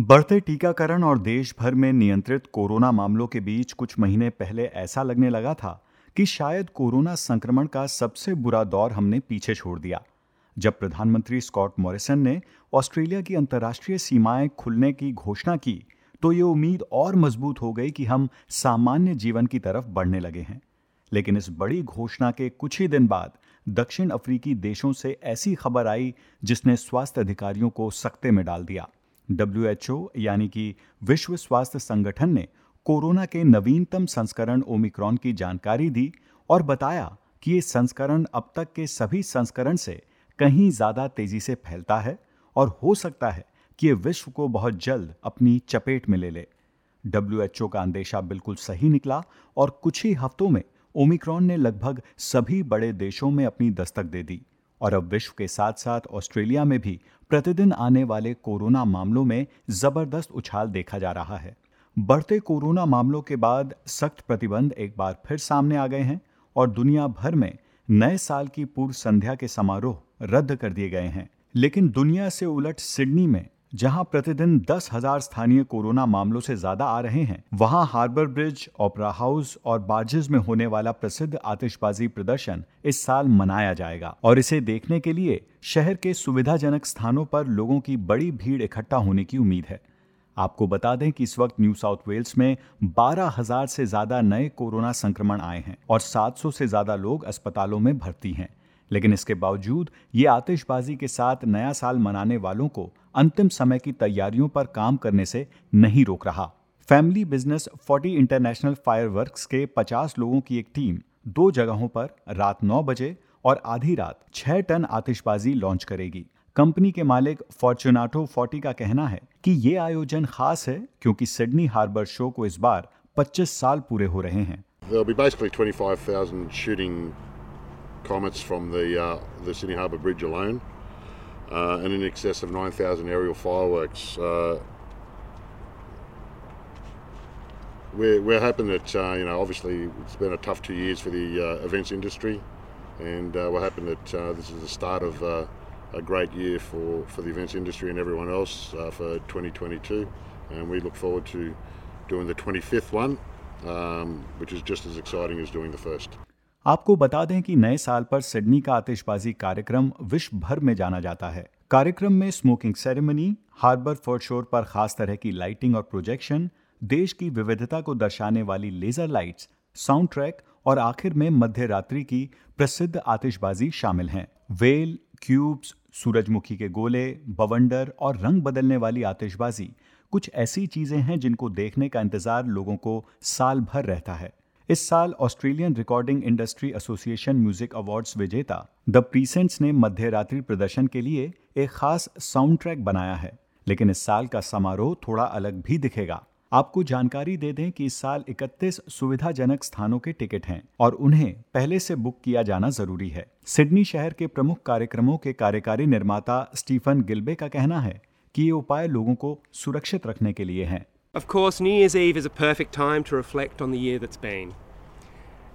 बढ़ते टीकाकरण और देश भर में नियंत्रित कोरोना मामलों के बीच कुछ महीने पहले ऐसा लगने लगा था कि शायद कोरोना संक्रमण का सबसे बुरा दौर हमने पीछे छोड़ दिया। जब प्रधानमंत्री स्कॉट मॉरिसन ने ऑस्ट्रेलिया की अंतर्राष्ट्रीय सीमाएँ खुलने की घोषणा की तो ये उम्मीद और मज़बूत हो गई कि हम सामान्य जीवन की तरफ़ बढ़ने लगे हैं। लेकिन इस बड़ी घोषणा के कुछ ही दिन बाद दक्षिण अफ्रीकी देशों से ऐसी खबर आई जिसने स्वास्थ्य अधिकारियों को सख्ते में डाल दिया। डब्ल्यूएचओ यानी कि विश्व स्वास्थ्य संगठन ने कोरोना के नवीनतम संस्करण ओमिक्रॉन की जानकारी दी और बताया कि ये संस्करण अब तक के सभी संस्करण से कहीं ज़्यादा तेज़ी से फैलता है और हो सकता है कि ये विश्व को बहुत जल्द अपनी चपेट में ले ले। डब्ल्यूएचओ का अंदेशा बिल्कुल सही निकला और कुछ ही हफ्तों में ओमिक्रॉन ने लगभग सभी बड़े देशों में अपनी दस्तक दे दी और अब विश्व के साथ साथ ऑस्ट्रेलिया में भी प्रतिदिन आने वाले कोरोना मामलों में ज़बरदस्त उछाल देखा जा रहा है। बढ़ते कोरोना मामलों के बाद सख्त प्रतिबंध एक बार फिर सामने आ गए हैं और दुनिया भर में नए साल की पूर्व संध्या के समारोह रद्द कर दिए गए हैं। लेकिन दुनिया से उलट सिडनी में जहाँ प्रतिदिन दस हज़ार स्थानीय कोरोना मामलों से ज़्यादा आ रहे हैं, वहाँ हार्बर ब्रिज, ओपरा हाउस और बार्जेस में होने वाला प्रसिद्ध आतिशबाजी प्रदर्शन इस साल मनाया जाएगा। और इसे देखने के लिए शहर के सुविधाजनक स्थानों पर लोगों की बड़ी भीड़ इकट्ठा होने की उम्मीद है। आपको बता दें कि इस वक्त न्यू साउथ वेल्स में बारह हज़ार से ज़्यादा नए कोरोना संक्रमण आए हैं और 700 से ज़्यादा लोग अस्पतालों में भर्ती हैं। लेकिन इसके बावजूद ये आतिशबाजी के साथ नया साल मनाने वालों को अंतिम समय की तैयारियों पर काम करने से नहीं रोक रहा। फैमिली बिज़नेस 40 इंटरनेशनल फायरवर्क्स के 50 लोगों की एक टीम दो जगहों पर रात 9 बजे और आधी रात 6 टन आतिशबाजी लॉन्च करेगी। कंपनी के मालिक फॉर्चुनाटो 40 का कहना है कि ये आयोजन खास है क्योंकि सिडनी हार्बर शो को इस बार 25 साल पूरे हो रहे हैं। There'll be basically 25,000 shooting comets from the uh, the Sydney Harbour Bridge alone, uh, and in excess of 9,000 aerial fireworks. Uh, we're, we're hoping that uh, you know obviously it's been a tough two years for the uh, events industry, and uh, we're hoping that uh, this is the start of a great year for, for the events industry and everyone else for 2022. And we look forward to doing the 25th one, um, which is just as exciting as doing the first. आपको बता दें कि नए साल पर Sydney का आतिशबाजी कार्यक्रम विश्व भर में जाना जाता है। कार्यक्रम में स्मोकिंग सेरेमनी, हार्बर फोर्ट शोर पर खास तरह की लाइटिंग और प्रोजेक्शन, देश की विविधता को दर्शाने वाली लेजर लाइट्स साउंड ट्रैक और आखिर में मध्य रात्रि की प्रसिद्ध आतिशबाजी शामिल हैं। वेल, क्यूब्स, सूरजमुखी के गोले, बवंडर और रंग बदलने वाली आतिशबाजी, कुछ ऐसी चीज़ें हैं जिनको देखने का इंतज़ार लोगों को साल भर रहता है। इस साल Australian recording industry association music awards विजेता द प्रीसेंट्स ने मध्य रात्रि प्रदर्शन के लिए एक खास साउंड ट्रैक बनाया है, लेकिन इस साल का समारोह थोड़ा अलग भी दिखेगा। आपको जानकारी दे दें कि इस साल 31 सुविधाजनक स्थानों के टिकट हैं और उन्हें पहले से बुक किया जाना ज़रूरी है। सिडनी शहर के प्रमुख कार्यक्रमों के कार्यकारी निर्माता स्टीफन गिल्बे का कहना है कि ये उपाय लोगों को सुरक्षित रखने के लिए हैं। Of course, New Year's Eve is a perfect time to reflect on the year that's been.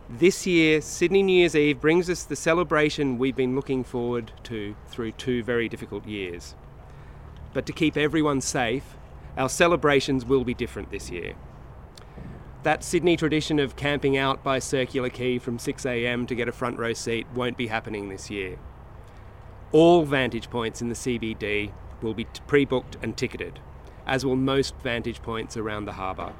This year, Sydney New Year's Eve brings us the celebration we've been looking forward to through two very difficult years. But to keep everyone safe, our celebrations will be different this year. That Sydney tradition of camping out by Circular Quay from 6am to get a front row seat won't be happening this year. All vantage points in the CBD will be pre booked and ticketed, as will most vantage points around the harbour.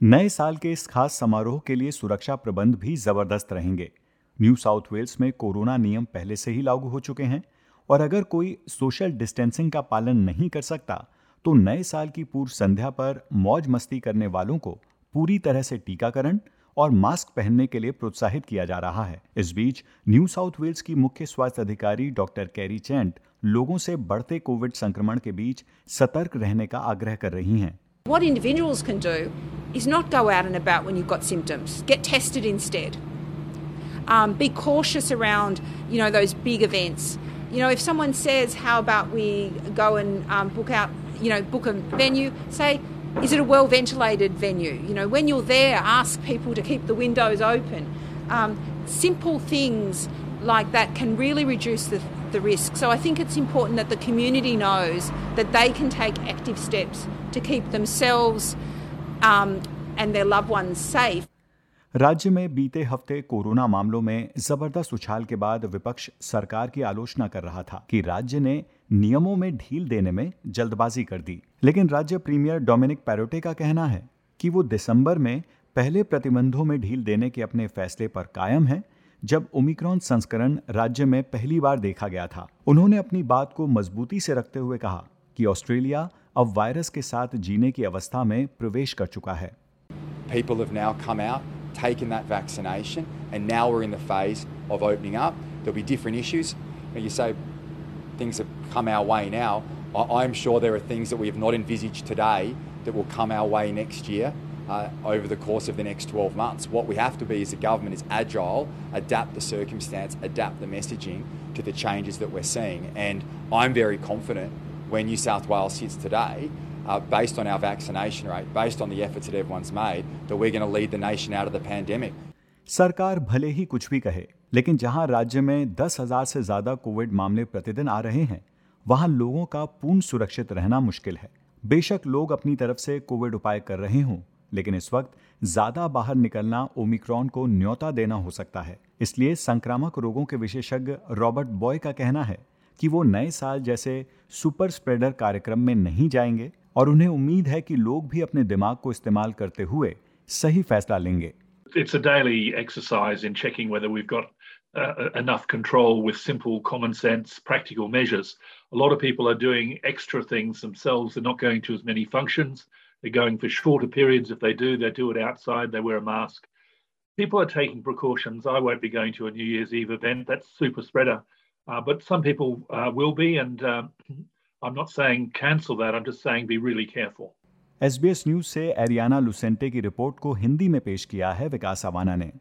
नए साल के इस खास समारोह के लिए सुरक्षा प्रबंध भी ज़बरदस्त रहेंगे न्यू साउथ वेल्स में कोरोना नियम पहले से ही लागू हो चुके हैं और अगर कोई सोशल डिस्टेंसिंग का पालन नहीं कर सकता तो नए साल की पूर्व संध्या पर मौज मस्ती करने वालों को पूरी तरह से टीकाकरण और मास्क पहनने के लिए प्रोत्साहित किया जा रहा है इस बीच न्यू साउथ वेल्स की मुख्य स्वास्थ्य अधिकारी डॉक्टर कैरी चैंट लोगों से बढ़ते कोविड संक्रमण के बीच सतर्क रहने का आग्रह कर रही हैं What individuals can do is not go out and about when you've got symptoms. Get tested instead. Um, be cautious around, you know, those big events. You know, if someone says, "How about we go and um, book out you know, book a venue, say, is it a well ventilated venue? You know, when you're there, ask people to keep the windows open. Um, simple things like that can really reduce the, the risk. So I think it's important that the community knows that they can take active steps to keep themselves um, and their loved ones safe. राज्य में बीते हफ़्ते corona मामलों में ज़बरदस्त उछाल के बाद विपक्ष सरकार की आलोचना कर रहा था कि राज्य ने नियमों में ढील देने में जल्दबाजी कर दी लेकिन राज्य प्रीमियर डोमिनिक पैरोटे का कहना है कि वो दिसंबर में पहले प्रतिबंधों में ढील देने के अपने फैसले पर कायम है जब ओमिक्रॉन संस्करण राज्य में पहली बार देखा गया था उन्होंने अपनी बात को मजबूती से रखते हुए कहा कि ऑस्ट्रेलिया अब वायरस के साथ जीने की अवस्था में प्रवेश कर चुका है People have now come out, taken that vaccination, and now we're in the phase of opening up. There'll be different issues. You say things have come our way now. I'm sure there are things that we have not envisaged today that will come our way next year. Uh, over the course of the next 12 months. What we have to be as a government is agile, adapt the circumstance, adapt the messaging to the changes that we're seeing. And I'm very confident where New South Wales sits today, uh, based on our vaccination rate, based on the efforts that everyone's made, that we're going to lead the nation out of the pandemic. सरकार भले ही कुछ भी कहे लेकिन जहाँ राज्य में दस हज़ार से ज़्यादा कोविड मामले प्रतिदिन आ रहे हैं वहाँ लोगों का पूर्ण सुरक्षित रहना मुश्किल है बेशक लोग अपनी तरफ़ से कोविड उपाय कर रहे हों लेकिन इस वक्त ज़्यादा बाहर निकलना ओमिक्रॉन को न्योता देना हो सकता है इसलिए संक्रामक रोगों के विशेषज्ञ रॉबर्ट बॉय का कहना है कि वो नए साल जैसे सुपर स्प्रेडर कार्यक्रम में नहीं जाएँगे और उन्हें उम्मीद है कि लोग भी अपने दिमाग को इस्तेमाल करते हुए सही फैसला लेंगे It's a daily exercise in checking whether we've got uh, enough control with simple, common sense, practical measures. A lot of people are doing extra things themselves. They're not going to as many functions. They're going for shorter periods. If they do, they do it outside. They wear a mask. People are taking precautions. I won't be going to a New Year's Eve event. That's super spreader. Uh, but some people uh, will be, and um, I'm not saying cancel that. I'm just saying be really careful. S news से Ariana लुसेंटे की report को हिंदी में पेश किया है विकास अवाना ने